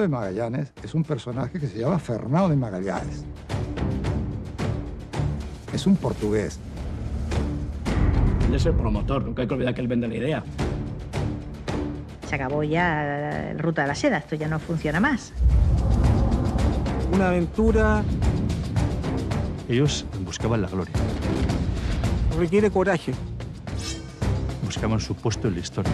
de Magallanes, es un personaje que se llama Fernão de Magallanes. Es un portugués. Él es el promotor, nunca hay que olvidar que él vende la idea. Se acabó ya la ruta de la seda, esto ya no funciona más. Una aventura Ellos buscaban la gloria, requiere coraje. buscaban su puesto en la historia.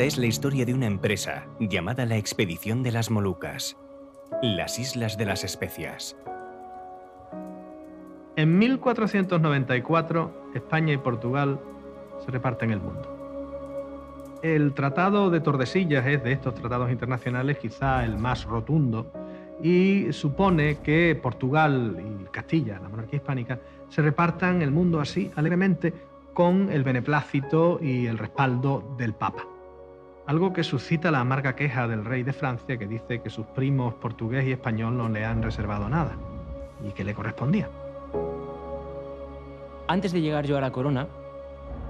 Es la historia de una empresa llamada la Expedición de las Molucas, las Islas de las Especias. En 1494, España y Portugal se reparten el mundo. El Tratado de Tordesillas es de estos tratados internacionales quizá el más rotundo y supone que Portugal y Castilla, la monarquía hispánica, se repartan el mundo así alegremente con el beneplácito y el respaldo del Papa. Algo que suscita la amarga queja del rey de Francia que dice que sus primos portugués y español no le han reservado nada y que le correspondía. Antes de llegar yo a la corona,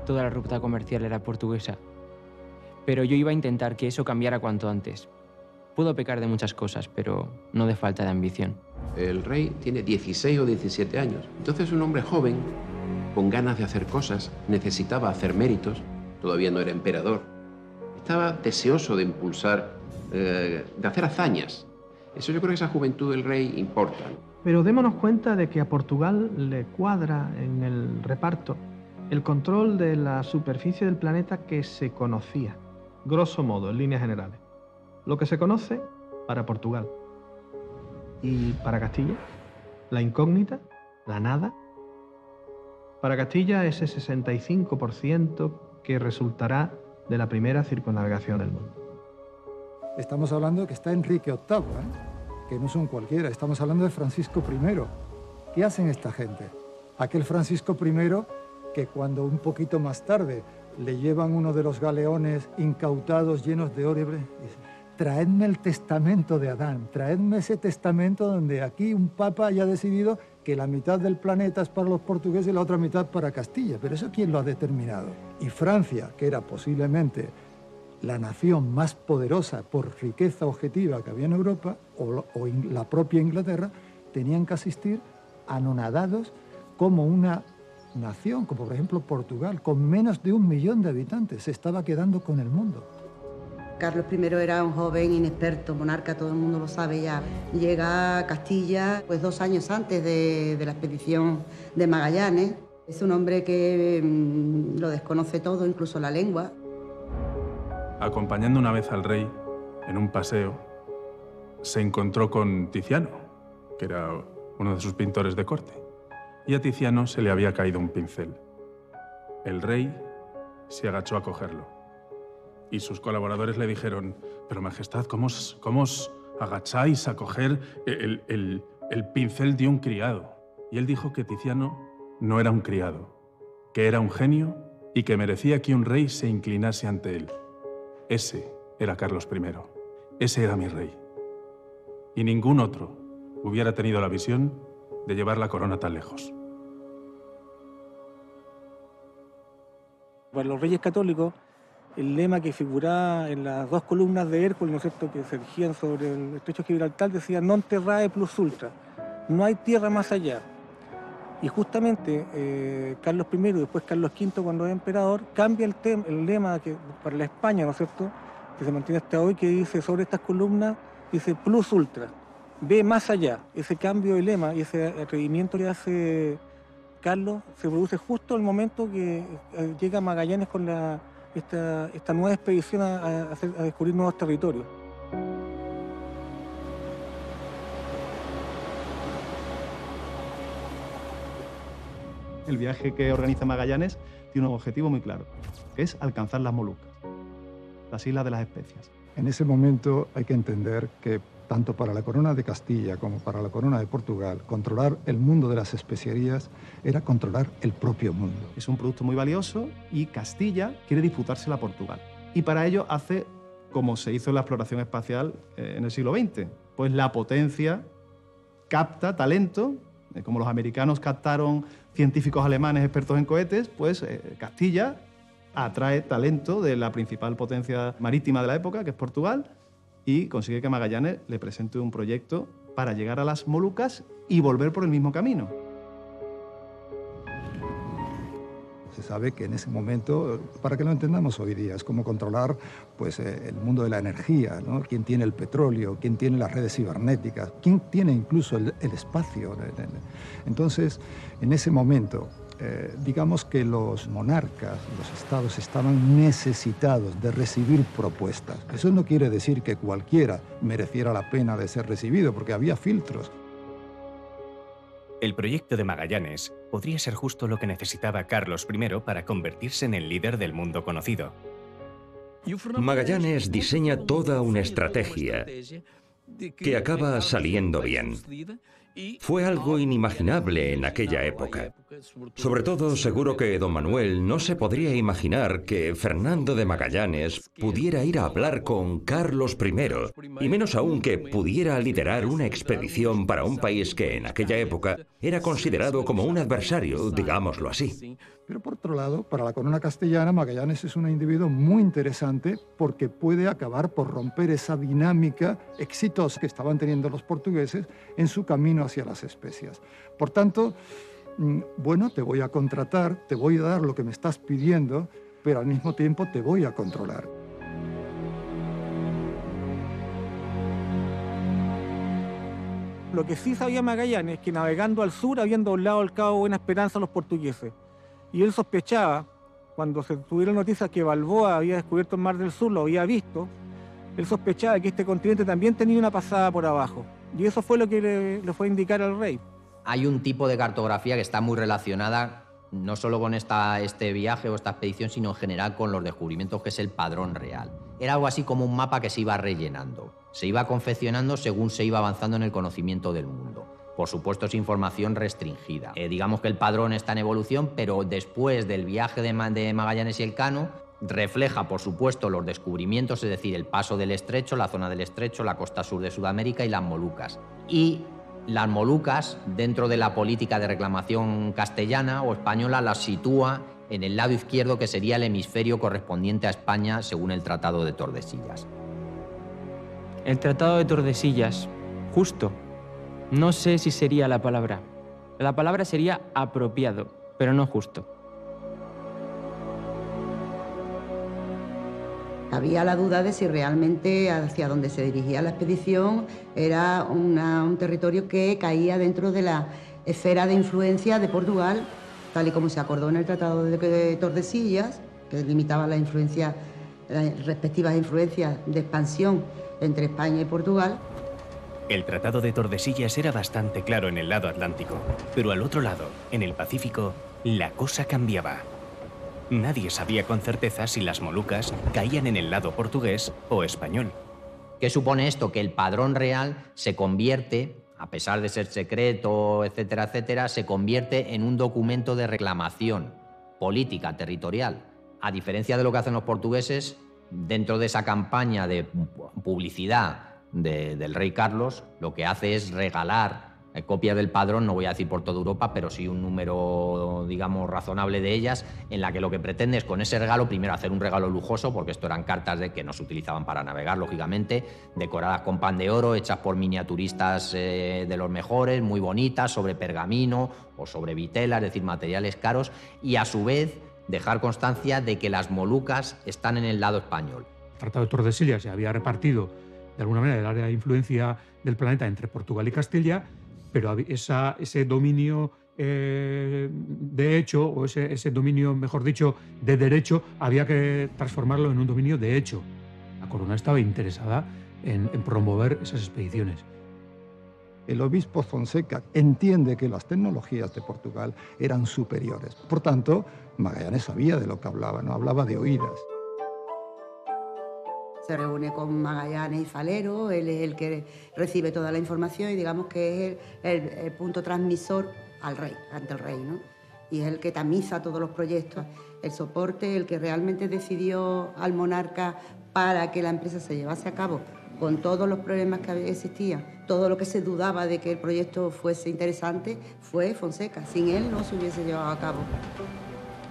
toda la ruta comercial era portuguesa. Pero yo iba a intentar que eso cambiara cuanto antes. Puedo pecar de muchas cosas, pero no de falta de ambición. El rey tiene 16 o 17 años. Entonces un hombre joven, con ganas de hacer cosas, necesitaba hacer méritos, todavía no era emperador, estaba deseoso de impulsar, eh, de hacer hazañas. Eso yo creo que esa juventud del rey importa. Pero démonos cuenta de que a Portugal le cuadra en el reparto el control de la superficie del planeta que se conocía, grosso modo, en líneas generales. Lo que se conoce para Portugal. Y para Castilla, la incógnita, la nada. Para Castilla, ese 65% que resultará de la primera circunnavegación del mundo. Estamos hablando que está Enrique VIII, ¿eh? que no son cualquiera. Estamos hablando de Francisco I. ¿Qué hacen esta gente? Aquel Francisco I que cuando un poquito más tarde le llevan uno de los galeones incautados llenos de oro, dice, traedme el testamento de Adán, traedme ese testamento donde aquí un papa haya decidido que la mitad del planeta es para los portugueses y la otra mitad para Castilla. Pero eso quién lo ha determinado. Y Francia, que era posiblemente la nación más poderosa por riqueza objetiva que había en Europa, o, la propia Inglaterra, tenían que asistir anonadados como una nación, como por ejemplo Portugal, con menos de un millón de habitantes, se estaba quedando con el mundo. Carlos I era un joven inexperto, monarca, todo el mundo lo sabe ya. Llega a Castilla pues dos años antes de, la expedición de Magallanes. Es un hombre que mm, lo desconoce todo, incluso la lengua. Acompañando una vez al rey en un paseo, se encontró con Tiziano, que era uno de sus pintores de corte. Y a Tiziano se le había caído un pincel. El rey se agachó a cogerlo. Y sus colaboradores le dijeron, pero Majestad, ¿cómo os, cómo os agacháis a coger el, el- el pincel de un criado? Y él dijo que Tiziano no era un criado, que era un genio y que merecía que un rey se inclinase ante él. Ese era Carlos I. Ese era mi rey. Y ningún otro hubiera tenido la visión de llevar la corona tan lejos. Para los reyes católicos, el lema que figuraba en las dos columnas de Hércules, ¿no es cierto?, que se erigían sobre el estrecho de Gibraltar, decía non terrae plus ultra, no hay tierra más allá. Y justamente eh, Carlos I y después Carlos V, cuando es emperador, cambia el, lema para la España, ¿no es cierto?, que se mantiene hasta hoy, que dice sobre estas columnas, dice plus ultra, ve más allá. Ese cambio de lema y ese atrevimiento que hace Carlos se produce justo el momento que eh, llega Magallanes con la, esta, esta nueva expedición a, a hacer- a descubrir nuevos territorios. El viaje que organiza Magallanes tiene un objetivo muy claro, que es alcanzar las Molucas, las Islas de las Especias. En ese momento hay que entender que tanto para la corona de Castilla como para la corona de Portugal, controlar el mundo de las especierías era controlar el propio mundo. Es un producto muy valioso y Castilla quiere disputársela a Portugal. Y para ello hace como se hizo en la exploración espacial eh, en el siglo XX. Pues la potencia capta talento, eh, como los americanos captaron científicos alemanes expertos en cohetes, pues eh, Castilla atrae talento de la principal potencia marítima de la época, que es Portugal, y consigue que Magallanes le presente un proyecto para llegar a las Molucas y volver por el mismo camino. Se sabe que en ese momento, para que lo entendamos hoy día, es como controlar pues, eh, el mundo de la energía, ¿no? quién tiene el petróleo, quién tiene las redes cibernéticas, quién tiene incluso el, el espacio. Entonces, en ese momento, eh, digamos que los monarcas, los estados estaban necesitados de recibir propuestas. Eso no quiere decir que cualquiera mereciera la pena de ser recibido, porque había filtros. El proyecto de Magallanes podría ser justo lo que necesitaba Carlos I para convertirse en el líder del mundo conocido. Magallanes diseña toda una estrategia que acaba saliendo bien. Fue algo inimaginable en aquella época. Sobre todo, seguro que don Manuel no se podría imaginar que Fernando de Magallanes pudiera ir a hablar con Carlos I, y menos aún que pudiera liderar una expedición para un país que en aquella época era considerado como un adversario, digámoslo así. Pero por otro lado, para la corona castellana, Magallanes es un individuo muy interesante porque puede acabar por romper esa dinámica exitosa que estaban teniendo los portugueses en su camino hacia las especias. Por tanto, bueno, te voy a contratar, te voy a dar lo que me estás pidiendo, pero al mismo tiempo te voy a controlar. Lo que sí sabía Magallanes es que navegando al sur habían doblado el cabo Buena Esperanza a los portugueses. Y él sospechaba, cuando se tuvieron noticias que Balboa había descubierto el Mar del Sur, lo había visto, él sospechaba que este continente también tenía una pasada por abajo. Y eso fue lo que le, fue a indicar al rey. Hay un tipo de cartografía que está muy relacionada no solo con esta, este viaje o esta expedición, sino en general con los descubrimientos, que es el padrón real. Era algo así como un mapa que se iba rellenando, se iba confeccionando según se iba avanzando en el conocimiento del mundo. Por supuesto es información restringida. Eh, digamos que el padrón está en evolución, pero después del viaje de, de Magallanes y el Cano, refleja, por supuesto, los descubrimientos, es decir, el paso del estrecho, la zona del estrecho, la costa sur de Sudamérica y las Molucas. Y las Molucas, dentro de la política de reclamación castellana o española, las sitúa en el lado izquierdo, que sería el hemisferio correspondiente a España según el Tratado de Tordesillas. El Tratado de Tordesillas, justo, no sé si sería la palabra. La palabra sería apropiado, pero no justo. Había la duda de si realmente hacia donde se dirigía la expedición era un territorio que caía dentro de la esfera de influencia de Portugal, tal y como se acordó en el Tratado de Tordesillas, que limitaba la influencia, las respectivas influencias de expansión entre España y Portugal. El Tratado de Tordesillas era bastante claro en el lado atlántico, pero al otro lado, en el Pacífico, la cosa cambiaba. Nadie sabía con certeza si las Molucas caían en el lado portugués o español. ¿Qué supone esto? Que el padrón real se convierte, a pesar de ser secreto, etcétera, etcétera, se convierte en un documento de reclamación política, territorial. A diferencia de lo que hacen los portugueses, dentro de esa campaña de publicidad del rey Carlos, lo que hace es regalar copias del padrón, no voy a decir por toda Europa, pero sí un número, digamos, razonable de ellas, en la que lo que pretende es con ese regalo, primero hacer un regalo lujoso, porque esto eran cartas de que no se utilizaban para navegar, lógicamente, decoradas con pan de oro, hechas por miniaturistas eh, de los mejores, muy bonitas, sobre pergamino o sobre vitela, es decir, materiales caros, y a su vez dejar constancia de que las Molucas están en el lado español. El Tratado de Tordesillas se había repartido de alguna manera el área de influencia del planeta entre Portugal y Castilla pero ese dominio eh, de hecho, o ese, ese, dominio, mejor dicho, de derecho, había que transformarlo en un dominio de hecho. La corona estaba interesada en, en promover esas expediciones. El obispo Fonseca entiende que las tecnologías de Portugal eran superiores. Por tanto, Magallanes sabía de lo que hablaba, no hablaba de oídas. Se reúne con Magallanes y Falero, él es el que recibe toda la información y digamos que es el, punto transmisor al rey, ante el rey, ¿no? Y es el que tamiza todos los proyectos, el soporte, el que realmente decidió al monarca para que la empresa se llevase a cabo con todos los problemas que existían, todo lo que se dudaba de que el proyecto fuese interesante, fue Fonseca. Sin él no se hubiese llevado a cabo.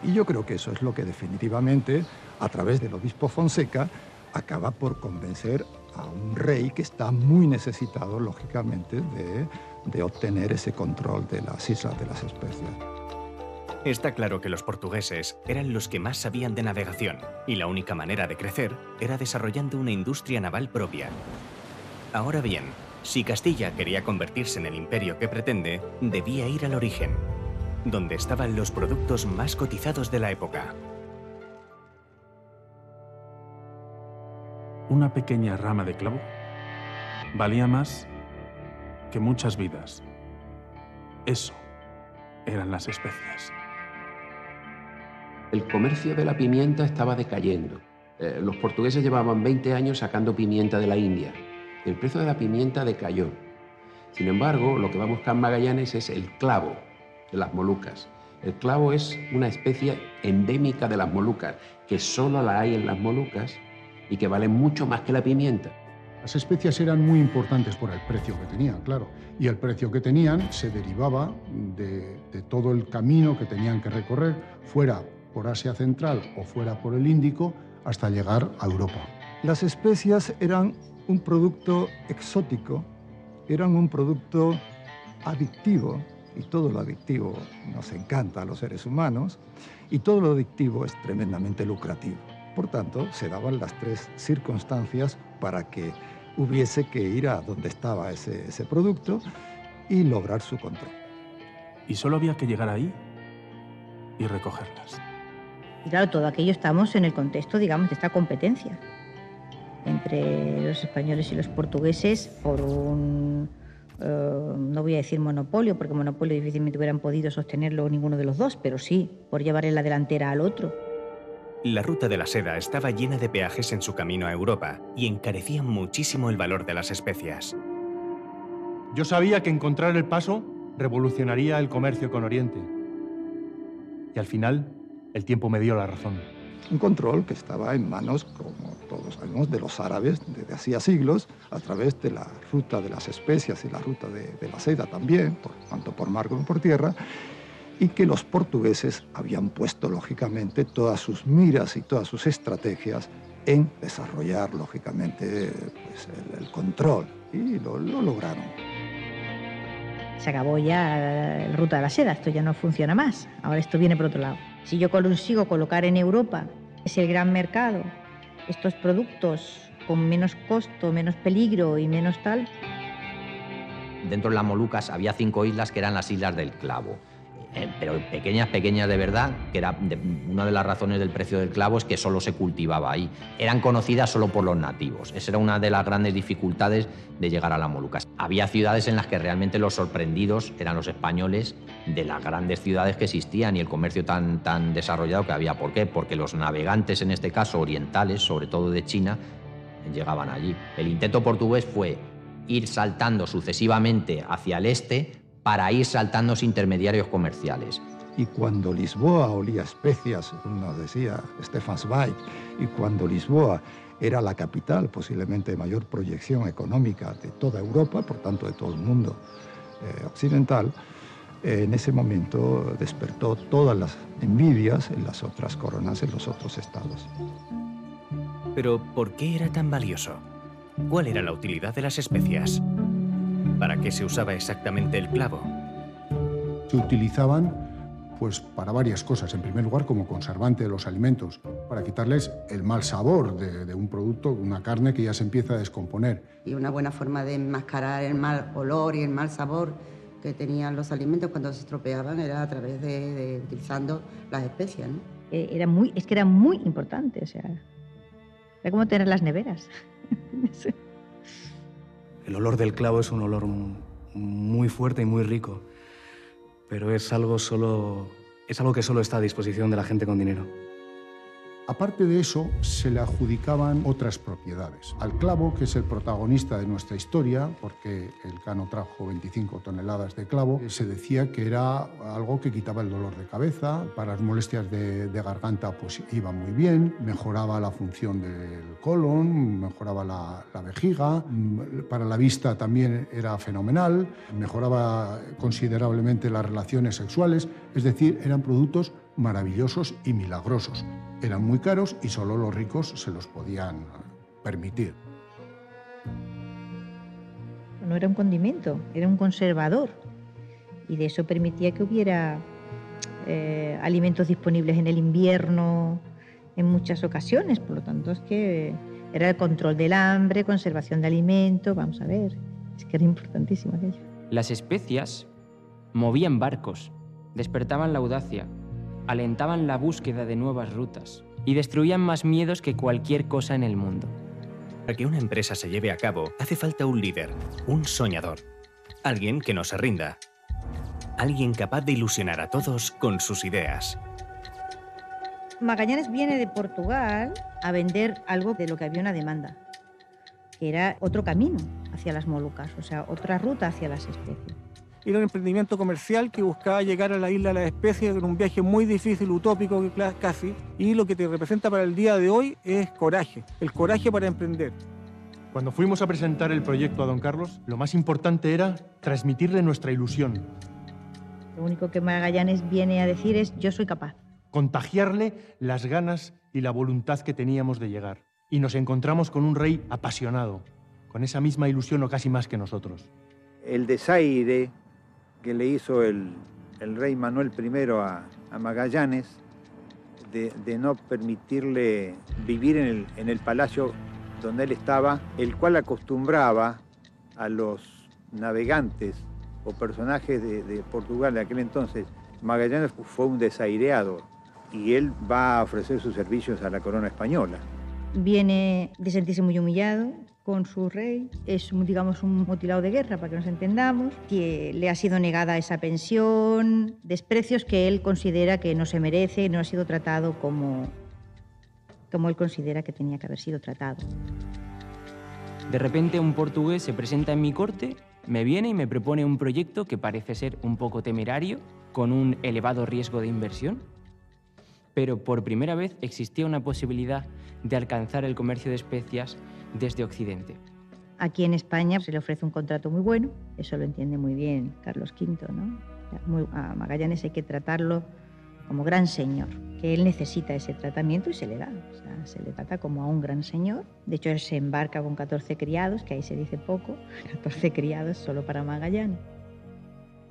Y yo creo que eso es lo que definitivamente, a través del obispo Fonseca, acaba por convencer a un rey que está muy necesitado, lógicamente, de, obtener ese control de las islas de las especias. Está claro que los portugueses eran los que más sabían de navegación y la única manera de crecer era desarrollando una industria naval propia. Ahora bien, si Castilla quería convertirse en el imperio que pretende, debía ir al origen, donde estaban los productos más cotizados de la época. Una pequeña rama de clavo valía más que muchas vidas. Eso eran las especias. El comercio de la pimienta estaba decayendo. Eh, los portugueses llevaban 20 años sacando pimienta de la India. El precio de la pimienta decayó. Sin embargo, lo que va a buscar Magallanes es el clavo de las Molucas. El clavo es una especie endémica de las Molucas, que solo la hay en las Molucas y que vale mucho más que la pimienta. Las especias eran muy importantes por el precio que tenían, claro. Y el precio que tenían se derivaba de, de, todo el camino que tenían que recorrer, fuera por Asia Central o fuera por el Índico, hasta llegar a Europa. Las especias eran un producto exótico, eran un producto adictivo, y todo lo adictivo nos encanta a los seres humanos, y todo lo adictivo es tremendamente lucrativo. Por tanto, se daban las tres circunstancias para que hubiese que ir a donde estaba ese, ese producto y lograr su control. Y solo había que llegar ahí y recogerlas. Y claro, todo aquello estamos en el contexto, digamos, de esta competencia entre los españoles y los portugueses por un, uh, no voy a decir monopolio, porque monopolio difícilmente hubieran podido sostenerlo ninguno de los dos, pero sí por llevar en la delantera al otro. La ruta de la seda estaba llena de peajes en su camino a Europa y encarecía muchísimo el valor de las especias. Yo sabía que encontrar el paso revolucionaría el comercio con Oriente. Y al final, el tiempo me dio la razón. Un control que estaba en manos, como todos sabemos, de los árabes desde hacía siglos, a través de la ruta de las especias y la ruta de, de la seda también, por, tanto por mar como por tierra, y que los portugueses habían puesto, lógicamente, todas sus miras y todas sus estrategias en desarrollar, lógicamente, pues, el, el, control, y lo, lo lograron. Se acabó ya la ruta de la seda, esto ya no funciona más, ahora esto viene por otro lado. Si yo consigo colocar en Europa, es el gran mercado, estos productos con menos costo, menos peligro y menos tal. Dentro de las Molucas había cinco islas que eran las Islas del Clavo. Eh, pero pequeñas, pequeñas de verdad, que era una de las razones del precio del clavo es que solo se cultivaba ahí. Eran conocidas solo por los nativos. Esa era una de las grandes dificultades de llegar a las Molucas. Había ciudades en las que realmente los sorprendidos eran los españoles de las grandes ciudades que existían y el comercio tan, tan desarrollado que había. ¿Por qué? Porque los navegantes, en este caso orientales, sobre todo de China, llegaban allí. El intento portugués fue ir saltando sucesivamente hacia el este para ir saltando los intermediarios comerciales. Y cuando Lisboa olía especias, nos decía Stefan Zweig, y cuando Lisboa era la capital posiblemente de mayor proyección económica de toda Europa, por tanto de todo el mundo eh, occidental, eh, en ese momento despertó todas las envidias en las otras coronas, en los otros estados. Pero, ¿por qué era tan valioso? ¿Cuál era la utilidad de las especias? ¿Para qué se usaba exactamente el clavo? Se utilizaban pues para varias cosas. En primer lugar, como conservante de los alimentos, para quitarles el mal sabor de, de, un producto, una carne que ya se empieza a descomponer. Y una buena forma de enmascarar el mal olor y el mal sabor que tenían los alimentos cuando se estropeaban era a través de, de utilizando las especias. ¿no? Eh, era muy, es que era muy importante, o sea, era como tener las neveras. El olor del clavo es un olor muy fuerte y muy rico, pero es algo, solo, es algo que solo está a disposición de la gente con dinero. Aparte de eso, se le adjudicaban otras propiedades. Al clavo, que es el protagonista de nuestra historia, porque el cano trajo 25 toneladas de clavo, se decía que era algo que quitaba el dolor de cabeza, para las molestias de, garganta pues iba muy bien, mejoraba la función del colon, mejoraba la, la vejiga, para la vista también era fenomenal, mejoraba considerablemente las relaciones sexuales, es decir, eran productos maravillosos y milagrosos. Eran muy caros y solo los ricos se los podían permitir. No era un condimento, era un conservador. Y de eso permitía que hubiera eh, alimentos disponibles en el invierno en muchas ocasiones. Por lo tanto, es que era el control del hambre, conservación de alimentos. Vamos a ver, es que era importantísimo aquello. Las especias movían barcos, despertaban la audacia, alentaban la búsqueda de nuevas rutas y destruían más miedos que cualquier cosa en el mundo. Para que una empresa se lleve a cabo, hace falta un líder, un soñador, alguien que no se rinda, alguien capaz de ilusionar a todos con sus ideas. Magallanes viene de Portugal a vender algo de lo que había una demanda, que era otro camino hacia las Molucas, o sea, otra ruta hacia las especies. Era un emprendimiento comercial que buscaba llegar a la isla de las especies en un viaje muy difícil, utópico casi, y lo que te representa para el día de hoy es coraje, el coraje para emprender. Cuando fuimos a presentar el proyecto a don Carlos, lo más importante era transmitirle nuestra ilusión. Lo único que Magallanes viene a decir es yo soy capaz. Contagiarle las ganas y la voluntad que teníamos de llegar. Y nos encontramos con un rey apasionado, con esa misma ilusión o casi más que nosotros. El desaire que le hizo el, rey Manuel I a, Magallanes de, no permitirle vivir en el, palacio donde él estaba, el cual acostumbraba a los navegantes o personajes de, de, Portugal de aquel entonces. Magallanes fue un desaireado y él va a ofrecer sus servicios a la corona española. Viene de sentirse muy humillado, con su rey. Es, digamos, un mutilado de guerra, para que nos entendamos, que le ha sido negada esa pensión, desprecios que él considera que no se merece, no ha sido tratado como, como él considera que tenía que haber sido tratado. De repente un portugués se presenta en mi corte, me viene y me propone un proyecto que parece ser un poco temerario, con un elevado riesgo de inversión, pero por primera vez existía una posibilidad de alcanzar el comercio de especias desde Occidente. Aquí en España se le ofrece un contrato muy bueno, eso lo entiende muy bien Carlos V, ¿no? A Magallanes hay que tratarlo como gran señor, que él necesita ese tratamiento y se le da. Se le trata como a un gran señor. De hecho, él se embarca con 14 criados, que ahí se dice poco, 14 criados solo para Magallanes.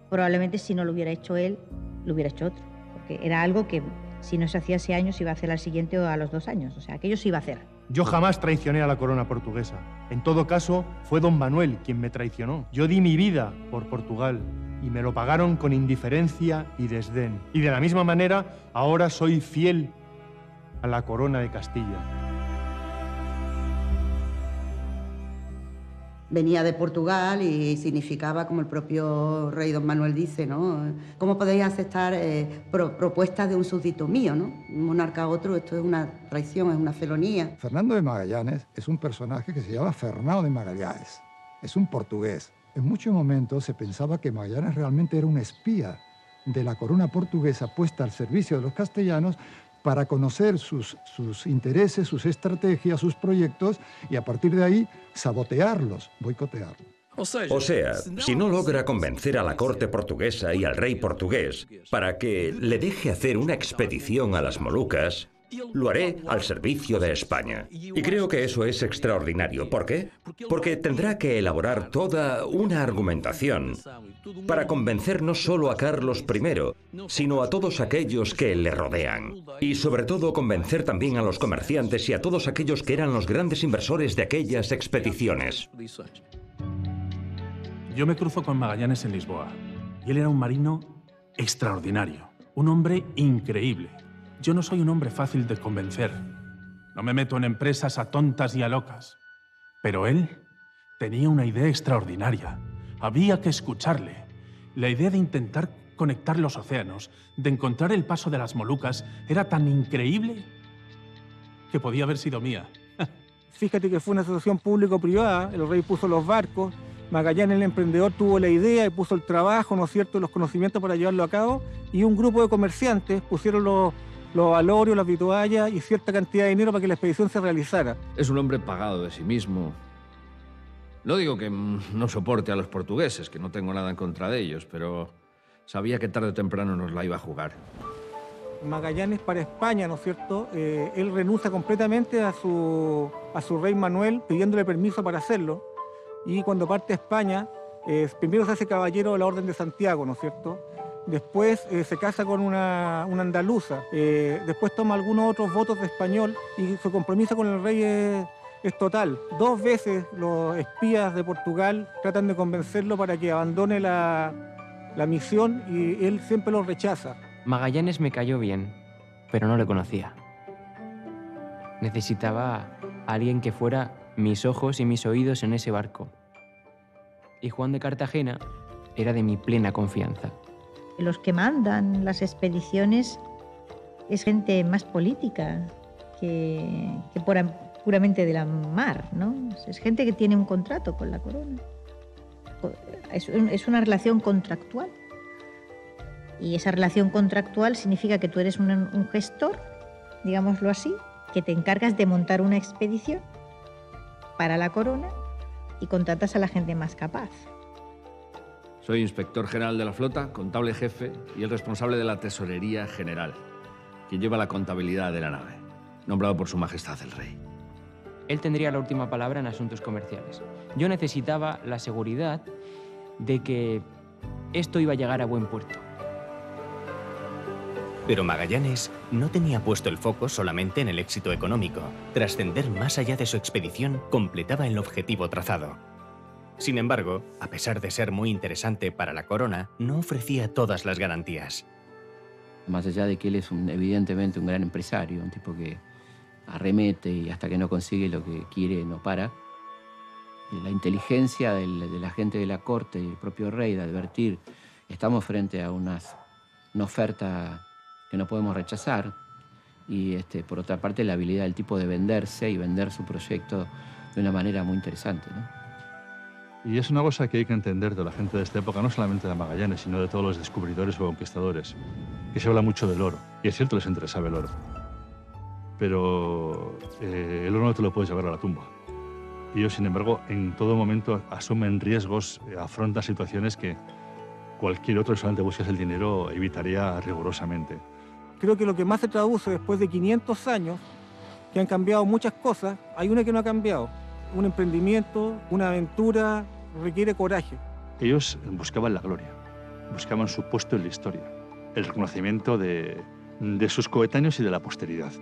Probablemente si no lo hubiera hecho él, lo hubiera hecho otro, porque era algo que si no se hacía ese año se iba a hacer al siguiente o a los dos años. O sea, aquello se iba a hacer. Yo jamás traicioné a la corona portuguesa. En todo caso, fue don Manuel quien me traicionó. Yo di mi vida por Portugal y me lo pagaron con indiferencia y desdén. Y de la misma manera, ahora soy fiel a la corona de Castilla. Venía de Portugal y significaba, como el propio rey don Manuel dice, ¿no? ¿Cómo podéis aceptar eh, propuestas de un súbdito mío, ¿no? Un monarca a otro, esto es una traición, es una felonía. Fernando de Magallanes es un personaje que se llama Fernando de Magallanes. Es un portugués. En muchos momentos se pensaba que Magallanes realmente era un espía de la corona portuguesa puesta al servicio de los castellanos para conocer sus, sus intereses, sus estrategias, sus proyectos y a partir de ahí sabotearlos, boicotearlos. O sea, si no logra convencer a la corte portuguesa y al rey portugués para que le deje hacer una expedición a las Molucas, lo haré al servicio de España. Y creo que eso es extraordinario. ¿Por qué? Porque tendrá que elaborar toda una argumentación para convencer no solo a Carlos I, sino a todos aquellos que le rodean. Y sobre todo convencer también a los comerciantes y a todos aquellos que eran los grandes inversores de aquellas expediciones. Yo me cruzo con Magallanes en Lisboa. Y él era un marino extraordinario, un hombre increíble. Yo no soy un hombre fácil de convencer. No me meto en empresas a tontas y a locas. Pero él tenía una idea extraordinaria. Había que escucharle. La idea de intentar conectar los océanos, de encontrar el paso de las Molucas, era tan increíble que podía haber sido mía. Fíjate que fue una asociación público-privada, el rey puso los barcos, Magallanes, el emprendedor, tuvo la idea y puso el trabajo, ¿no es cierto?, los conocimientos para llevarlo a cabo, y un grupo de comerciantes pusieron los, los valorios, las vituallas y cierta cantidad de dinero para que la expedición se realizara. Es un hombre pagado de sí mismo. No digo que no soporte a los portugueses, que no tengo nada en contra de ellos, pero sabía que tarde o temprano nos la iba a jugar. Magallanes para España, ¿no es cierto? Eh, él renuncia completamente a su, a su rey Manuel pidiéndole permiso para hacerlo. Y cuando parte a España, eh, primero se hace caballero de la Orden de Santiago, ¿no es cierto? Después eh, se casa con una, andaluza. después toma algunos otros votos de español y su compromiso con el rey es, total. Dos veces los espías de Portugal tratan de convencerlo para que abandone la, misión y él siempre los rechaza. Magallanes me cayó bien, pero no le conocía. Necesitaba alguien que fuera mis ojos y mis oídos en ese barco. Y Juan de Cartagena era de mi plena confianza. Los que mandan las expediciones es gente más política que, que puramente de la mar, ¿no? Es gente que tiene un contrato con la corona. Es una relación contractual. Y esa relación contractual significa que tú eres un, gestor, digámoslo así, que te encargas de montar una expedición para la corona y contratas a la gente más capaz. Soy inspector general de la flota, contable jefe y el responsable de la tesorería general, quien lleva la contabilidad de la nave, nombrado por su majestad el rey. Él tendría la última palabra en asuntos comerciales. Yo necesitaba la seguridad de que esto iba a llegar a buen puerto. Pero Magallanes no tenía puesto el foco solamente en el éxito económico. Trascender más allá de su expedición completaba el objetivo trazado. Sin embargo, a pesar de ser muy interesante para la corona, no ofrecía todas las garantías. Más allá de que él es evidentemente un gran empresario, un tipo que arremete y hasta que no consigue lo que quiere no para, la inteligencia de la gente de la corte y el propio rey de advertir, estamos frente a una oferta que no podemos rechazar. Y este, por otra parte, la habilidad del tipo de venderse y vender su proyecto de una manera muy interesante. Y es una cosa que hay que entender de la gente de esta época, no solamente de Magallanes, sino de todos los descubridores o conquistadores, que se habla mucho del oro. Y es cierto, les interesaba el oro. Pero eh, el oro no te lo puedes llevar a la tumba. Y ellos, sin embargo, en todo momento asumen riesgos, eh, afrontan situaciones que cualquier otro que solamente busques el dinero evitaría rigurosamente creo que lo que más se traduce después de 500 años, que han cambiado muchas cosas, hay una que no ha cambiado. Un emprendimiento, una aventura, requiere coraje. Ellos buscaban la gloria, buscaban su puesto en la historia, el reconocimiento de, de sus coetáneos y de la posteridad.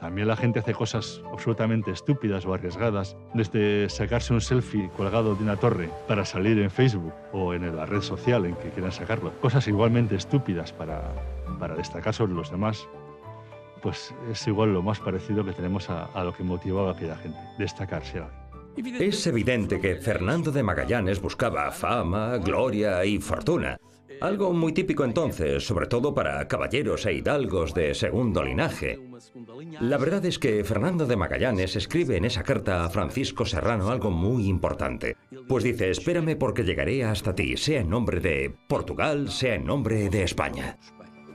También la gente hace cosas absolutamente estúpidas o arriesgadas, desde sacarse un selfie colgado de una torre para salir en Facebook o en la red social en que quieran sacarlo. Cosas igualmente estúpidas para, para destacar sobre los demás. Pues es igual lo más parecido que tenemos a, a lo que motivaba a aquella gente, destacarse. Es evidente que Fernando de Magallanes buscaba fama, gloria y fortuna. Algo muy típico entonces, sobre todo para caballeros e hidalgos de segundo linaje. La verdad es que Fernando de Magallanes escribe en esa carta a Francisco Serrano algo muy importante. Pues dice, espérame porque llegaré hasta ti, sea en nombre de Portugal, sea en nombre de España.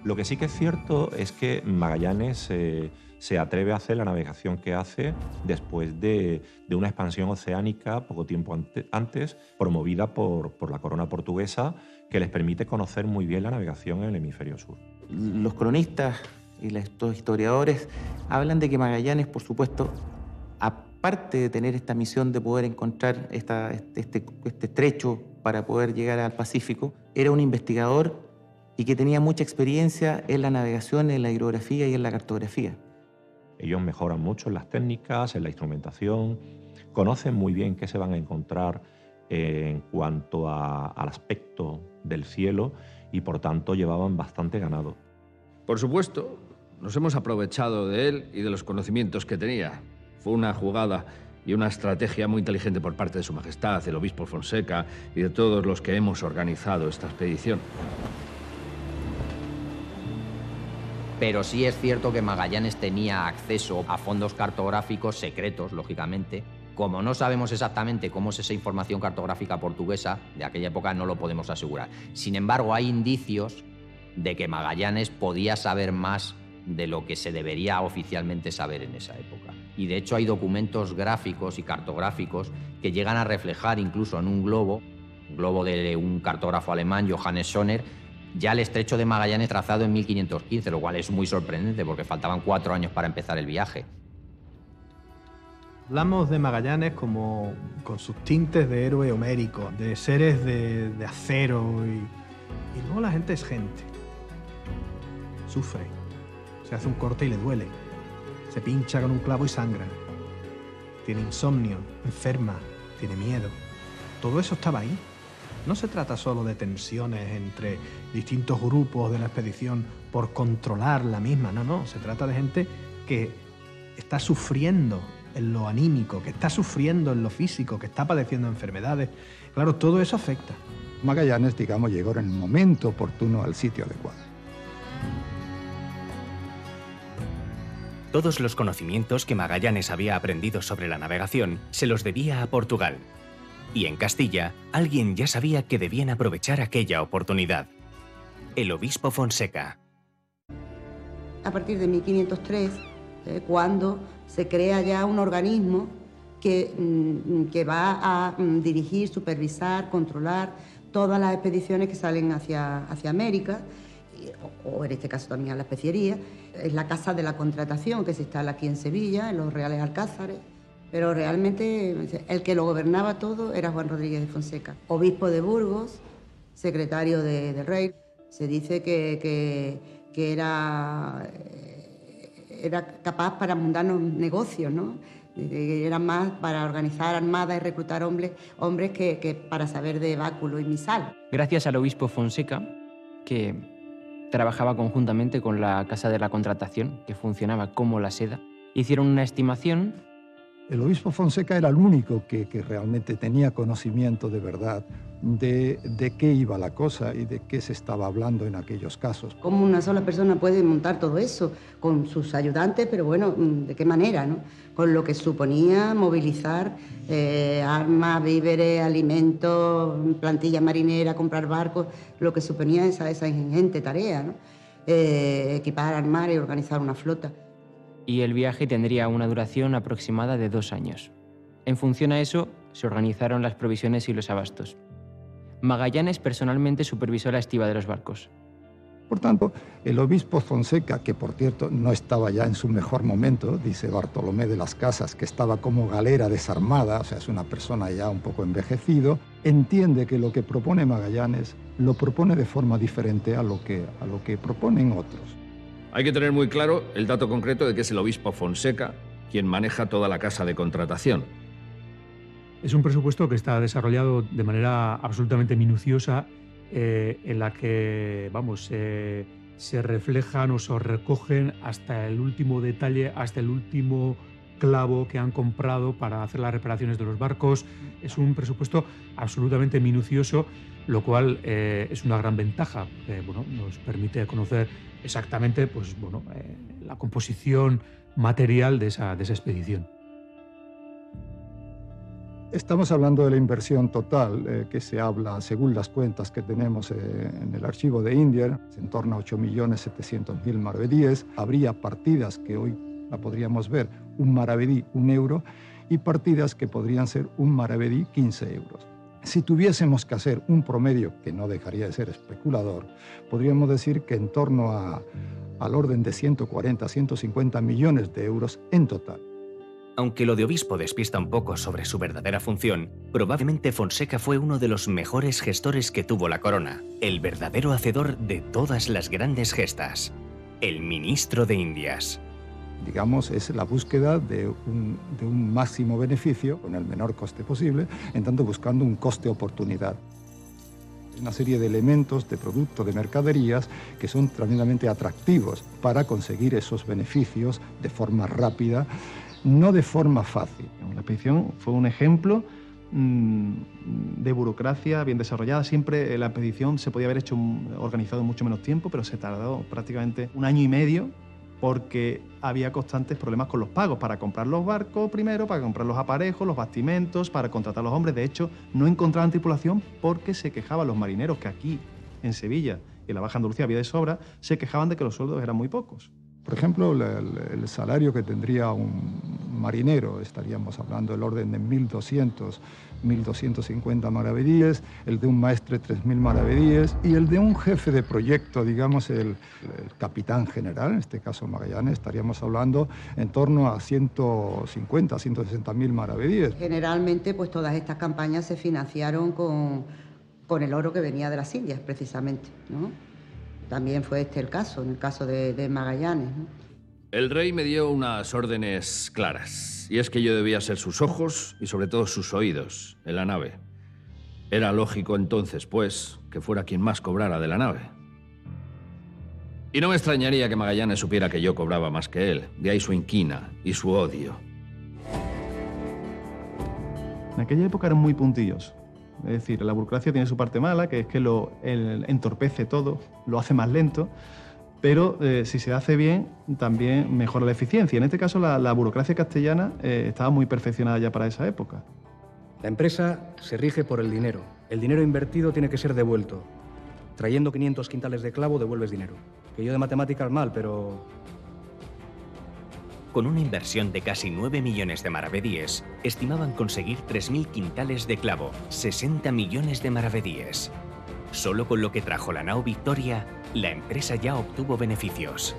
Lo que sí que es cierto es que Magallanes... Eh, se atreve a hacer la navegación que hace después de, una expansión oceánica poco tiempo antes, promovida por, la corona portuguesa que les permite conocer muy bien la navegación en el hemisferio sur. Los cronistas y estos historiadores hablan de que Magallanes, por supuesto, aparte de tener esta misión de poder encontrar este, este, este estrecho para poder llegar al Pacífico, era un investigador y que tenía mucha experiencia en la navegación, en la hidrografía y en la cartografía. Ellos mejoran mucho en las técnicas, en la instrumentación, conocen muy bien qué se van a encontrar en cuanto al aspecto del cielo y por tanto llevaban bastante ganado. Por supuesto, nos hemos aprovechado de él y de los conocimientos que tenía. Fue una jugada y una estrategia muy inteligente por parte de Su Majestad, el obispo Fonseca y de todos los que hemos organizado esta expedición. Pero sí es cierto que Magallanes tenía acceso a fondos cartográficos secretos, lógicamente. Como no sabemos exactamente cómo es esa información cartográfica portuguesa, de aquella época no lo podemos asegurar. Sin embargo, hay indicios de que Magallanes podía saber más de lo que se debería oficialmente saber en esa época. Y de hecho hay documentos gráficos y cartográficos que llegan a reflejar incluso en un globo, un globo de un cartógrafo alemán, Johannes Schoner, ya el estrecho de Magallanes trazado en 1515, lo cual es muy sorprendente porque faltaban cuatro años para empezar el viaje. Hablamos de Magallanes como con sus tintes de héroe homérico, de seres de, acero y, y luego la gente es gente. Sufre, se hace un corte y le duele, se pincha con un clavo y sangra, tiene insomnio, enferma, tiene miedo. Todo eso estaba ahí. No se trata solo de tensiones entre distintos grupos de la expedición por controlar la misma, no, no, se trata de gente que está sufriendo en lo anímico, que está sufriendo en lo físico, que está padeciendo enfermedades. Claro, todo eso afecta. Magallanes, digamos, llegó en el momento oportuno al sitio adecuado. Todos los conocimientos que Magallanes había aprendido sobre la navegación se los debía a Portugal, y en Castilla alguien ya sabía que debían aprovechar aquella oportunidad. El obispo Fonseca. A partir de 1503, eh, cuando se crea ya un organismo que, mm, que va a mm, dirigir, supervisar, controlar todas las expediciones que salen hacia, hacia América, o, en este caso también a la especiería. Es la Casa de la Contratación que se instala aquí en Sevilla, en los Reales Alcázares pero realmente el que lo gobernaba todo era Juan Rodríguez de Fonseca, obispo de Burgos, secretario del rey. Se dice que, era, era capaz para mundanos negocios, ¿no? Era más para organizar armadas y reclutar hombres, hombres que, que para saber de báculo y misal. Gracias al obispo Fonseca, que trabajaba conjuntamente con la Casa de la Contratación, que funcionaba como la seda, hicieron una estimación el obispo Fonseca era el único que, realmente tenía conocimiento de verdad de, qué iba la cosa y de qué se estaba hablando en aquellos casos. ¿Cómo una sola persona puede montar todo eso? Con sus ayudantes, pero bueno, ¿de qué manera? No? Con lo que suponía movilizar eh, armas, víveres, alimentos, plantilla marinera, comprar barcos, lo que suponía esa, ingente tarea. Eh, equipar, armar y organizar una flota y el viaje tendría una duración aproximada de dos años. En función a eso, se organizaron las provisiones y los abastos. Magallanes personalmente supervisó la estiva de los barcos. Por tanto, el obispo Fonseca, que por cierto no estaba ya en su mejor momento, dice Bartolomé de las Casas, que estaba como galera desarmada, o sea, es una persona ya un poco envejecido, entiende que lo que propone Magallanes lo propone de forma diferente a lo que, a lo que proponen otros. Hay que tener muy claro el dato concreto de que es el obispo Fonseca quien maneja toda la casa de contratación. Es un presupuesto que está desarrollado de manera absolutamente minuciosa, eh, en la que, vamos, se reflejan o se recogen hasta el último detalle, hasta el último clavo que han comprado para hacer las reparaciones de los barcos. Es un presupuesto absolutamente minucioso, lo cual eh, es una gran ventaja. bueno, nos permite conocer exactamente pues, bueno, eh, la composición material de esa, de esa expedición. Estamos hablando de la inversión total eh, que se habla, según las cuentas que tenemos eh, en el archivo de India, en torno a 8.700.000 maravedíes. Habría partidas que hoy la podríamos ver, un maravedí, un euro, y partidas que podrían ser un maravedí, 15 euros. Si tuviésemos que hacer un promedio, que no dejaría de ser especulador, podríamos decir que en torno a, al orden de 140, 150 millones de euros en total. Aunque lo de obispo despista un poco sobre su verdadera función, probablemente Fonseca fue uno de los mejores gestores que tuvo la corona, el verdadero hacedor de todas las grandes gestas, el ministro de Indias digamos, es la búsqueda de un, máximo beneficio con el menor coste posible, en tanto buscando un coste-oportunidad. Una serie de elementos, de productos, de mercaderías que son tremendamente atractivos para conseguir esos beneficios de forma rápida, no de forma fácil. La expedición fue un ejemplo mm, de burocracia bien desarrollada. Siempre la expedición se podía haber hecho organizado en mucho menos tiempo, pero se tardó prácticamente un año y medio porque había constantes problemas con los pagos para comprar los barcos primero, para comprar los aparejos, los bastimentos, para contratar a los hombres. De hecho, no encontraban tripulación porque se quejaban los marineros que aquí, en Sevilla y en la Baja Andalucía había de sobra, se quejaban de que los sueldos eran muy pocos. Por ejemplo, el, salario que tendría un marinero, estaríamos hablando del orden de 1.200, 1.250 maravedíes, el de un maestre 3.000 maravedíes y el de un jefe de proyecto, digamos el, capitán general, en este caso Magallanes, estaríamos hablando en torno a 150, 160.000 maravedíes. Generalmente, pues todas estas campañas se financiaron con, con el oro que venía de las Indias, precisamente, ¿no? También fue este el caso, en el caso de, Magallanes. El rey me dio unas órdenes claras, y es que yo debía ser sus ojos y sobre todo sus oídos en la nave. Era lógico entonces, pues, que fuera quien más cobrara de la nave. Y no me extrañaría que Magallanes supiera que yo cobraba más que él, de ahí su inquina y su odio. En aquella época eran muy puntillos. Es decir, la burocracia tiene su parte mala, que es que lo entorpece todo, lo hace más lento, pero eh, si se hace bien, también mejora la eficiencia. En este caso, la, burocracia castellana eh, estaba muy perfeccionada ya para esa época. La empresa se rige por el dinero. El dinero invertido tiene que ser devuelto. Trayendo 500 quintales de clavo, devuelves dinero. Que yo de matemáticas mal, pero con una inversión de casi 9 millones de maravedíes, estimaban conseguir 3.000 quintales de clavo, 60 millones de maravedíes. Solo con lo que trajo la nao Victoria, la empresa ya obtuvo beneficios.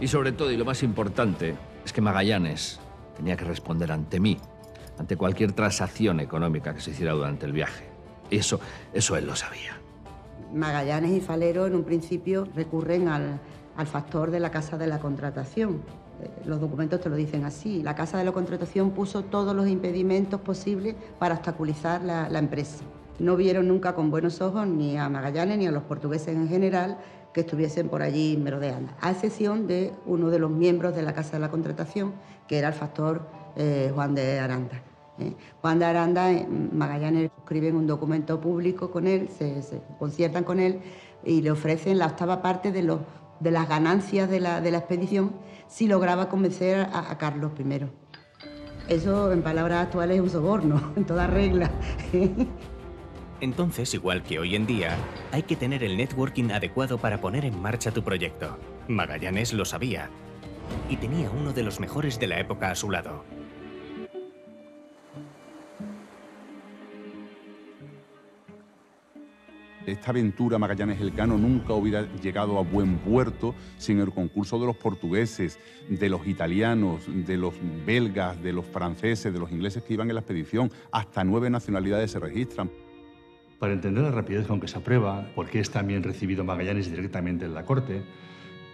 Y sobre todo, y lo más importante, es que Magallanes tenía que responder ante mí, ante cualquier transacción económica que se hiciera durante el viaje. Y eso, eso él lo sabía. Magallanes y Falero en un principio recurren al, factor de la casa de la contratación. Eh, los documentos te lo dicen así. La Casa de la Contratación puso todos los impedimentos posibles para obstaculizar la, empresa. No vieron nunca con buenos ojos ni a Magallanes ni a los portugueses en general que estuviesen por allí merodeando, a excepción de uno de los miembros de la Casa de la Contratación, que era el factor eh, Juan de Aranda. ¿eh? Juan de Aranda, eh, Magallanes escriben un documento público con él, se, conciertan con él y le ofrecen la octava parte de, de las ganancias de la, expedición si lograba convencer a, Carlos I. Eso, en palabras actuales, es un soborno, en toda regla. Entonces, igual que hoy en día, hay que tener el networking adecuado para poner en marcha tu proyecto. Magallanes lo sabía y tenía uno de los mejores de la época a su lado, esta aventura Magallanes Elcano nunca hubiera llegado a buen puerto sin el concurso de los portugueses, de los italianos, de los belgas, de los franceses, de los ingleses que iban en la expedición. Hasta nueve nacionalidades se registran. Para entender la rapidez con que se aprueba, por qué es también recibido Magallanes directamente en la corte,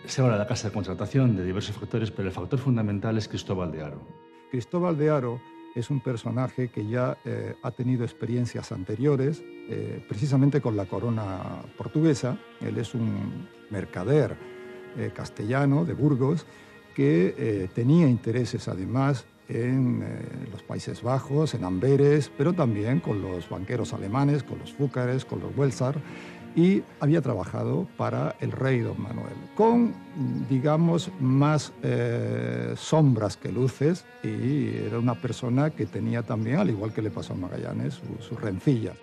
se habla de la casa de contratación, de diversos factores, pero el factor fundamental es Cristóbal de Aro. Cristóbal de Aro es un personaje que ya eh, ha tenido experiencias anteriores, eh, precisamente con la corona portuguesa. Él es un mercader eh, castellano de Burgos que tenía intereses además en los Países Bajos, en Amberes, pero también con los banqueros alemanes, con los Fúcares, con los Welsar y había trabajado para el rey don Manuel, con, digamos, más eh, sombras que luces y era una persona que tenía también, al igual que le pasó a Magallanes, sus su rencillas.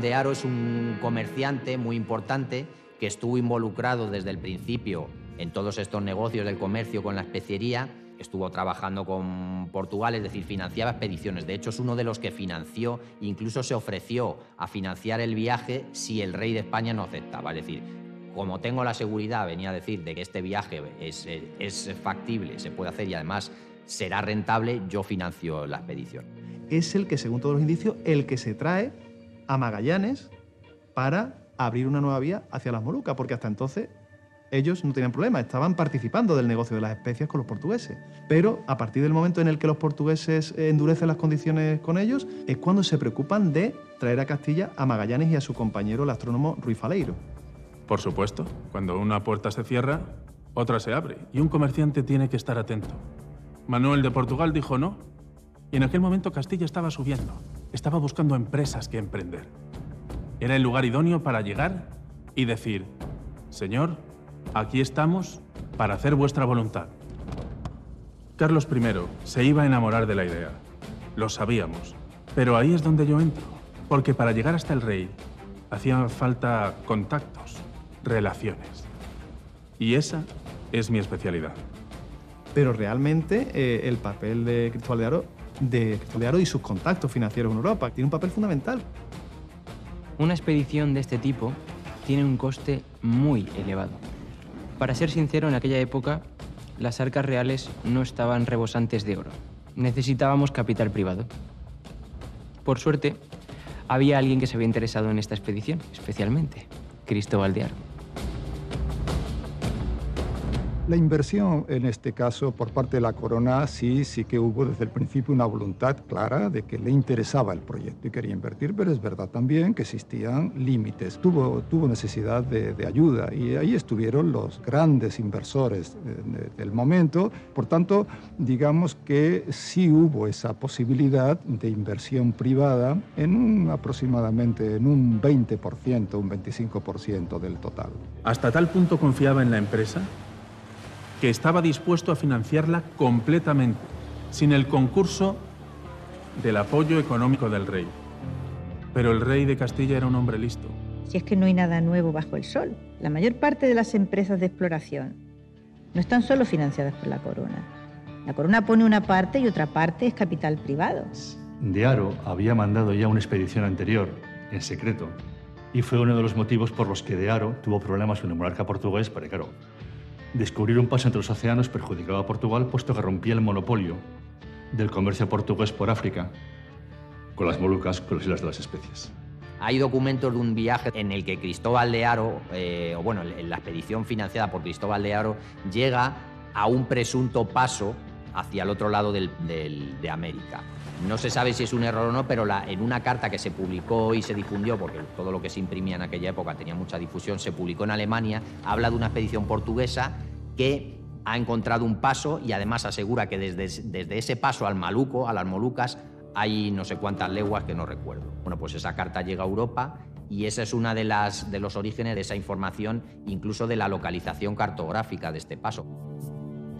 De Aro es un comerciante muy importante que estuvo involucrado desde el principio en todos estos negocios del comercio con la especiería estuvo trabajando con Portugal, es decir, financiaba expediciones. De hecho, es uno de los que financió, incluso se ofreció a financiar el viaje si el rey de España no aceptaba. Es decir, como tengo la seguridad, venía a decir, de que este viaje es, es factible, se puede hacer y además será rentable, yo financio la expedición. Es el que, según todos los indicios, el que se trae a Magallanes para abrir una nueva vía hacia las Molucas, porque hasta entonces ellos no tenían problema, estaban participando del negocio de las especias con los portugueses. Pero a partir del momento en el que los portugueses endurecen las condiciones con ellos, es cuando se preocupan de traer a Castilla a Magallanes y a su compañero, el astrónomo Ruiz Faleiro. Por supuesto, cuando una puerta se cierra, otra se abre y un comerciante tiene que estar atento. Manuel de Portugal dijo no y en aquel momento Castilla estaba subiendo, estaba buscando empresas que emprender. Era el lugar idóneo para llegar y decir, Señor, aquí estamos para hacer vuestra voluntad. Carlos I se iba a enamorar de la idea. Lo sabíamos. Pero ahí es donde yo entro. Porque para llegar hasta el rey hacían falta contactos, relaciones. Y esa es mi especialidad. Pero realmente eh, el papel de Cristóbal de Aro, de Cristóbal de Aro y sus contactos financieros en Europa tiene un papel fundamental. Una expedición de este tipo tiene un coste muy elevado. Para ser sincero, en aquella época las arcas reales no estaban rebosantes de oro. Necesitábamos capital privado. Por suerte, había alguien que se había interesado en esta expedición, especialmente Cristóbal de Aro. La inversión, en este caso, por parte de la corona, sí, sí que hubo desde el principio una voluntad clara de que le interesaba el proyecto y quería invertir, pero es verdad también que existían límites. Tuvo, tuvo necesidad de, ayuda y ahí estuvieron los grandes inversores eh, del momento. Por tanto, digamos que sí hubo esa posibilidad de inversión privada en un aproximadamente en un 20%, un 25% del total. Hasta tal punto confiaba en la empresa que estaba dispuesto a financiarla completamente, sin el concurso del apoyo económico del rey. Pero el rey de Castilla era un hombre listo. Si es que no hay nada nuevo bajo el sol. La mayor parte de las empresas de exploración no están solo financiadas por la corona. La corona pone una parte y otra parte es capital privado. De Aro había mandado ya una expedición anterior, en secreto, y fue uno de los motivos por los que De Aro tuvo problemas con el monarca portugués, porque claro, Descubrir un paso entre los océanos perjudicaba a Portugal puesto que rompía el monopolio del comercio portugués por África con las Molucas, con las Islas de las Especies. Hay documentos de un viaje en el que Cristóbal de Aro, eh, o bueno, la expedición financiada por Cristóbal de Aro, llega a un presunto paso hacia el otro lado de América. No se sabe si es un error o no, pero en una carta que se publicó y se difundió, porque todo lo que se imprimía en aquella época tenía mucha difusión, se publicó en Alemania, habla de una expedición portuguesa que ha encontrado un paso y además asegura que desde, ese paso al Maluco, a las Molucas, hay no sé cuántas leguas que no recuerdo. Bueno, pues esa carta llega a Europa y ese es las, de los orígenes de esa información, incluso de la localización cartográfica de este paso.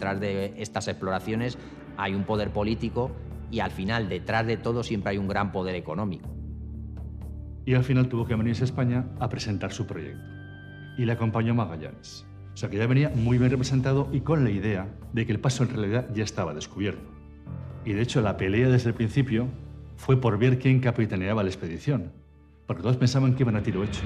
Detrás de estas exploraciones hay un poder político y al final, detrás de todo, siempre hay un gran poder económico. Y al final tuvo que venirse a España a presentar su proyecto. Y le acompañó Magallanes. O sea que ya venía muy bien representado y con la idea de que el paso en realidad ya estaba descubierto. Y de hecho la pelea desde el principio fue por ver quién capitaneaba la expedición, porque todos pensaban que iban a tiro hecho.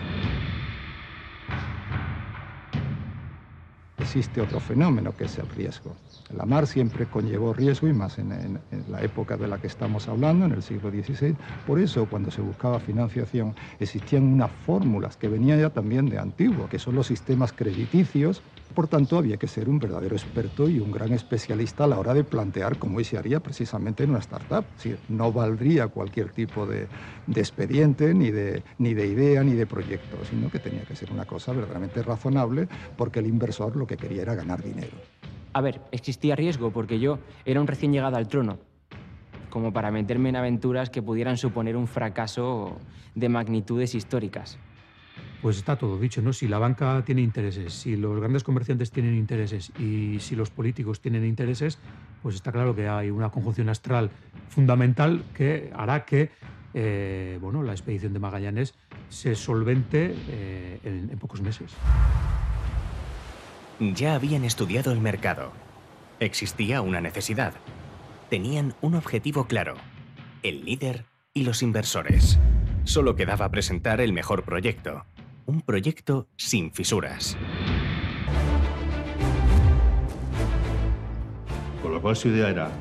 Existe otro fenómeno que es el riesgo. La mar siempre conllevó riesgo y más en, la época de la que estamos hablando, en el siglo XVI. Por eso, cuando se buscaba financiación, existían unas fórmulas que venían ya también de antiguo, que son los sistemas crediticios por tanto, había que ser un verdadero experto y un gran especialista a la hora de plantear cómo se haría precisamente en una startup. Es no valdría cualquier tipo de, expediente, de, ni de idea, ni de proyecto, sino que tenía que ser una cosa verdaderamente razonable porque el inversor lo que quería era ganar dinero. A ver, existía riesgo porque yo era un recién llegado al trono, como para meterme en aventuras que pudieran suponer un fracaso de magnitudes históricas pues está todo dicho, ¿no? Si la banca tiene intereses, si los grandes comerciantes tienen intereses y si los políticos tienen intereses, pues está claro que hay una conjunción astral fundamental que hará que eh, bueno, la expedición de Magallanes se solvente eh, en, en pocos meses. Ya habían estudiado el mercado. Existía una necesidad. Tenían un objetivo claro, el líder y los inversores. Solo quedaba presentar el mejor proyecto, un proyecto sin fisuras. Con lo cual su idea era,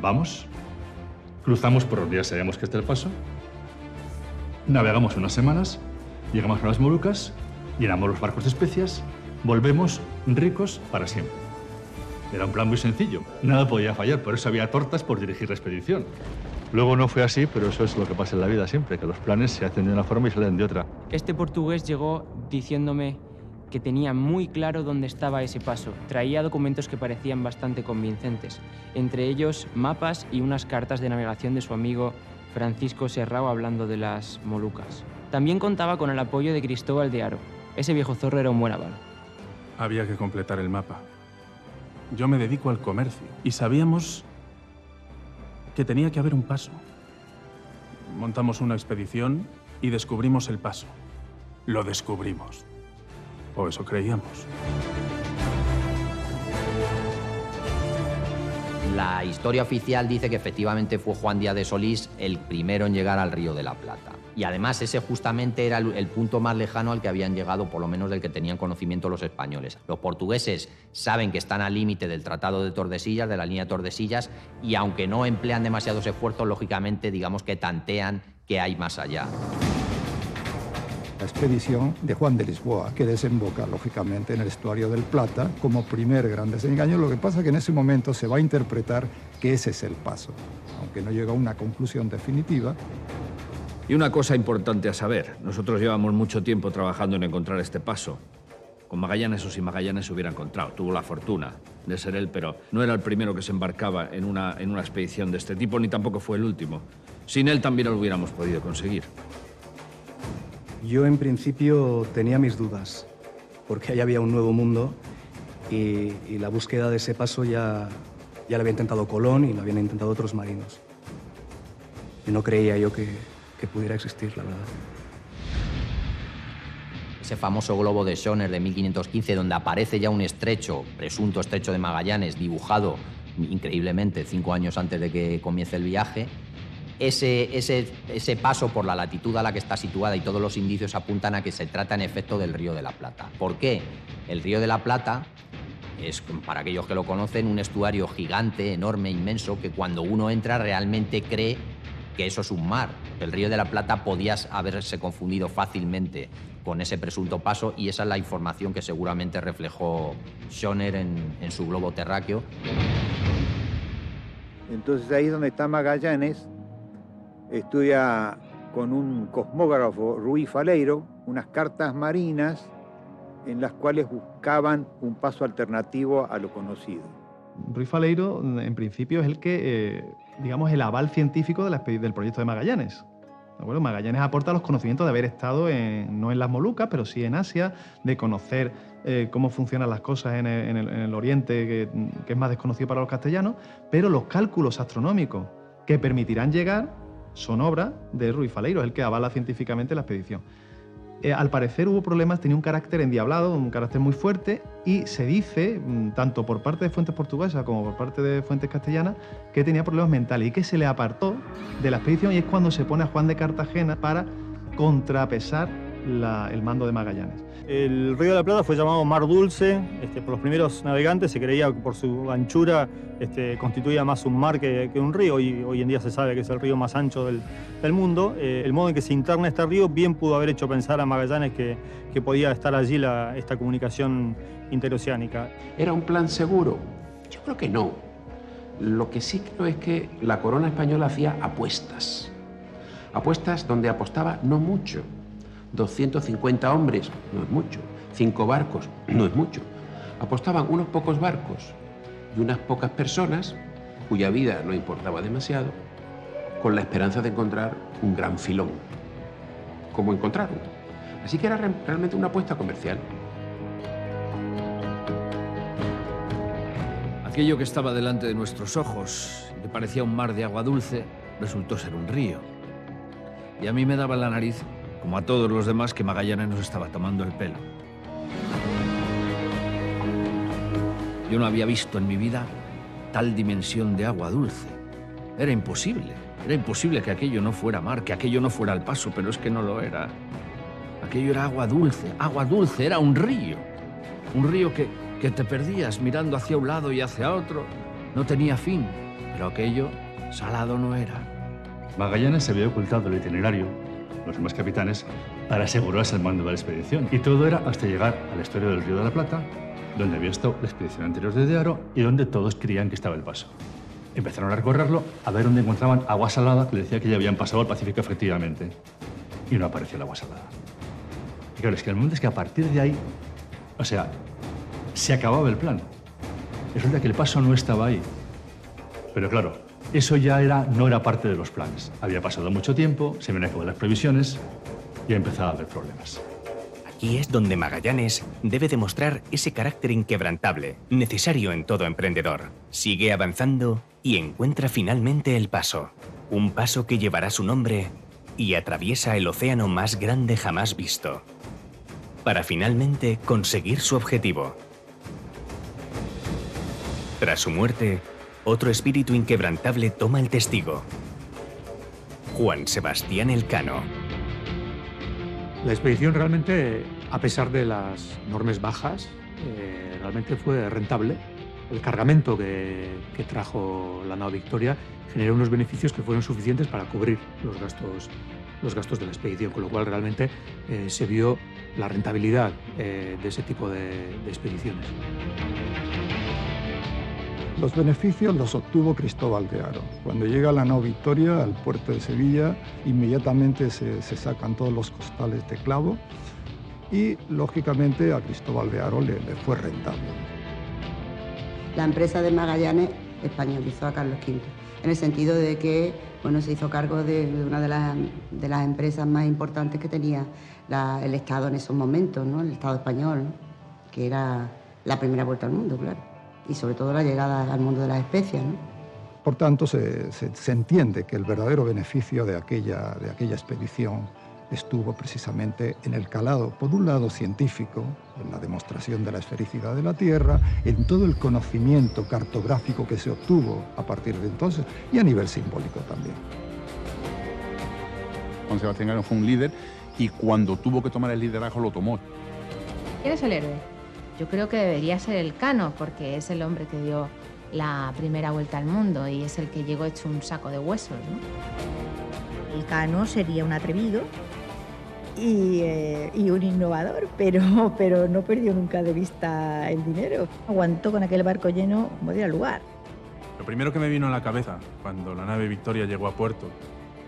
vamos, cruzamos por donde ya sabemos que está el paso, navegamos unas semanas, llegamos a las Molucas, llenamos los barcos de especias, volvemos ricos para siempre. Era un plan muy sencillo, nada podía fallar, por eso había tortas por dirigir la expedición. Luego no fue así, pero eso es lo que pasa en la vida siempre, que los planes se hacen de una forma y salen de otra. Este portugués llegó diciéndome que tenía muy claro dónde estaba ese paso. Traía documentos que parecían bastante convincentes, entre ellos mapas y unas cartas de navegación de su amigo Francisco Serrao hablando de las Molucas. También contaba con el apoyo de Cristóbal de Aro. Ese viejo zorro era un buen aval. Había que completar el mapa. Yo me dedico al comercio y sabíamos que tenía que haber un paso. Montamos una expedición y descubrimos el paso. Lo descubrimos. O eso creíamos. La historia oficial dice que efectivamente fue Juan Díaz de Solís el primero en llegar al Río de la Plata. Y además ese justamente era el, punto más lejano al que habían llegado, por lo menos del que tenían conocimiento los españoles. Los portugueses saben que están al límite del Tratado de Tordesillas, de la línea de Tordesillas, y aunque no emplean demasiados esfuerzos, lógicamente digamos que tantean que hay más allá. La expedición de Juan de Lisboa, que desemboca lógicamente en el estuario del Plata como primer gran desengaño. Lo que pasa es que en ese momento se va a interpretar que ese es el paso, aunque no llega a una conclusión definitiva. Y una cosa importante a saber, nosotros llevamos mucho tiempo trabajando en encontrar este paso. Con Magallanes o sin Magallanes se hubiera encontrado. Tuvo la fortuna de ser él, pero no era el primero que se embarcaba en una, en una expedición de este tipo, ni tampoco fue el último. Sin él también lo hubiéramos podido conseguir. Yo en principio tenía mis dudas, porque ahí había un nuevo mundo y, la búsqueda de ese paso ya, ya la había intentado Colón y la habían intentado otros marinos. Y no creía yo que, que pudiera existir, la verdad. Ese famoso globo de Schoner de 1515, donde aparece ya un estrecho, presunto estrecho de Magallanes, dibujado increíblemente cinco años antes de que comience el viaje, ese, ese, ese, paso por la latitud a la que está situada y todos los indicios apuntan a que se trata en efecto del Río de la Plata. ¿Por qué? El Río de la Plata es, para aquellos que lo conocen, un estuario gigante, enorme, inmenso, que cuando uno entra realmente cree que eso es un mar. El Río de la Plata podía haberse confundido fácilmente con ese presunto paso y esa es la información que seguramente reflejó Schoner en, en su globo terráqueo. Entonces ahí donde está Magallanes, estudia con un cosmógrafo, Ruiz Faleiro, unas cartas marinas en las cuales buscaban un paso alternativo a lo conocido. Ruiz Faleiro, en principio, es el que, eh, digamos, el aval científico de la, del proyecto de Magallanes. Bueno, Magallanes aporta los conocimientos de haber estado no en las Molucas, pero sí en Asia, de conocer eh, cómo funcionan las cosas en el, en el, en el Oriente, que, es más desconocido para los castellanos, pero los cálculos astronómicos que permitirán llegar son obra de Ruiz Faleiro, el que avala científicamente la expedición. Eh, al parecer hubo problemas, tenía un carácter endiablado, un carácter muy fuerte, y se dice, mm, tanto por parte de fuentes portuguesas como por parte de fuentes castellanas, que tenía problemas mentales y que se le apartó de la expedición y es cuando se pone a Juan de Cartagena para contrapesar el mando de Magallanes. El Río de la Plata fue llamado Mar Dulce este, por los primeros navegantes. Se creía que por su anchura este, constituía más un mar que, un río y hoy en día se sabe que es el río más ancho del, del mundo. Eh, el modo en que se interna este río bien pudo haber hecho pensar a Magallanes que, que podía estar allí la, esta comunicación interoceánica. ¿Era un plan seguro? Yo creo que no. Lo que sí creo es que la corona española hacía apuestas. Apuestas donde apostaba no mucho 250 hombres, no es mucho. Cinco barcos, no es mucho. Apostaban unos pocos barcos y unas pocas personas, cuya vida no importaba demasiado, con la esperanza de encontrar un gran filón. Como encontraron. Así que era realmente una apuesta comercial. Aquello que estaba delante de nuestros ojos, que parecía un mar de agua dulce, resultó ser un río. Y a mí me daba la nariz como a todos los demás, que Magallanes nos estaba tomando el pelo. Yo no había visto en mi vida tal dimensión de agua dulce. Era imposible. Era imposible que aquello no fuera mar, que aquello no fuera el paso, pero es que no lo era. Aquello era agua dulce, agua dulce, era un río. Un río que, que te perdías mirando hacia un lado y hacia otro. No tenía fin, pero aquello salado no era. Magallanes se había ocultado el itinerario los demás capitanes, para asegurarse el mando de la expedición. Y todo era hasta llegar al estuario del Río de la Plata, donde había estado la expedición anterior de Dearo y donde todos creían que estaba el paso. Empezaron a recorrerlo, a ver dónde encontraban agua salada, que decía que ya habían pasado al Pacífico efectivamente. Y no apareció el agua salada. Y claro, es que el momento es que a partir de ahí O sea, se acababa el plan. Resulta que el paso no estaba ahí. Pero claro, eso ya era, no era parte de los planes. Había pasado mucho tiempo, se me las previsiones y empezaba a haber problemas. Aquí es donde Magallanes debe demostrar ese carácter inquebrantable, necesario en todo emprendedor. Sigue avanzando y encuentra finalmente el paso. Un paso que llevará su nombre y atraviesa el océano más grande jamás visto. Para finalmente conseguir su objetivo. Tras su muerte, otro espíritu inquebrantable toma el testigo. Juan Sebastián Elcano. La expedición realmente, a pesar de las enormes bajas, eh, realmente fue rentable. El cargamento que, trajo la nave Victoria generó unos beneficios que fueron suficientes para cubrir los gastos, los gastos de la expedición, con lo cual realmente eh, se vio la rentabilidad eh, de ese tipo de expediciones. Los beneficios los obtuvo Cristóbal de Aro. Cuando llega la nao Victoria al puerto de Sevilla, inmediatamente se, se sacan todos los costales de clavo y, lógicamente, a Cristóbal de Aro le, le fue rentable. La empresa de Magallanes españolizó a Carlos V, en el sentido de que bueno, se hizo cargo de, una de las, de las, empresas más importantes que tenía el Estado en esos momentos, ¿no? el Estado español, ¿no? que era la primera vuelta al mundo, claro y sobre todo la llegada al mundo de las especias. ¿no? Por tanto, se, se, se, entiende que el verdadero beneficio de aquella, de aquella expedición estuvo precisamente en el calado, por un lado científico, en la demostración de la esfericidad de la Tierra, en todo el conocimiento cartográfico que se obtuvo a partir de entonces y a nivel simbólico también. Juan Sebastián Cano fue un líder y cuando tuvo que tomar el liderazgo lo tomó. ¿Quién es el héroe? Yo creo que debería ser el Cano, porque es el hombre que dio la primera vuelta al mundo y es el que llegó hecho un saco de huesos. ¿no? El Cano sería un atrevido y, eh, y, un innovador, pero, pero no perdió nunca de vista el dinero. Aguantó con aquel barco lleno como diera lugar. Lo primero que me vino a la cabeza cuando la nave Victoria llegó a puerto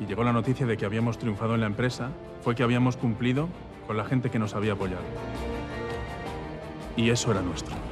y llegó la noticia de que habíamos triunfado en la empresa fue que habíamos cumplido con la gente que nos había apoyado y eso era nuestro.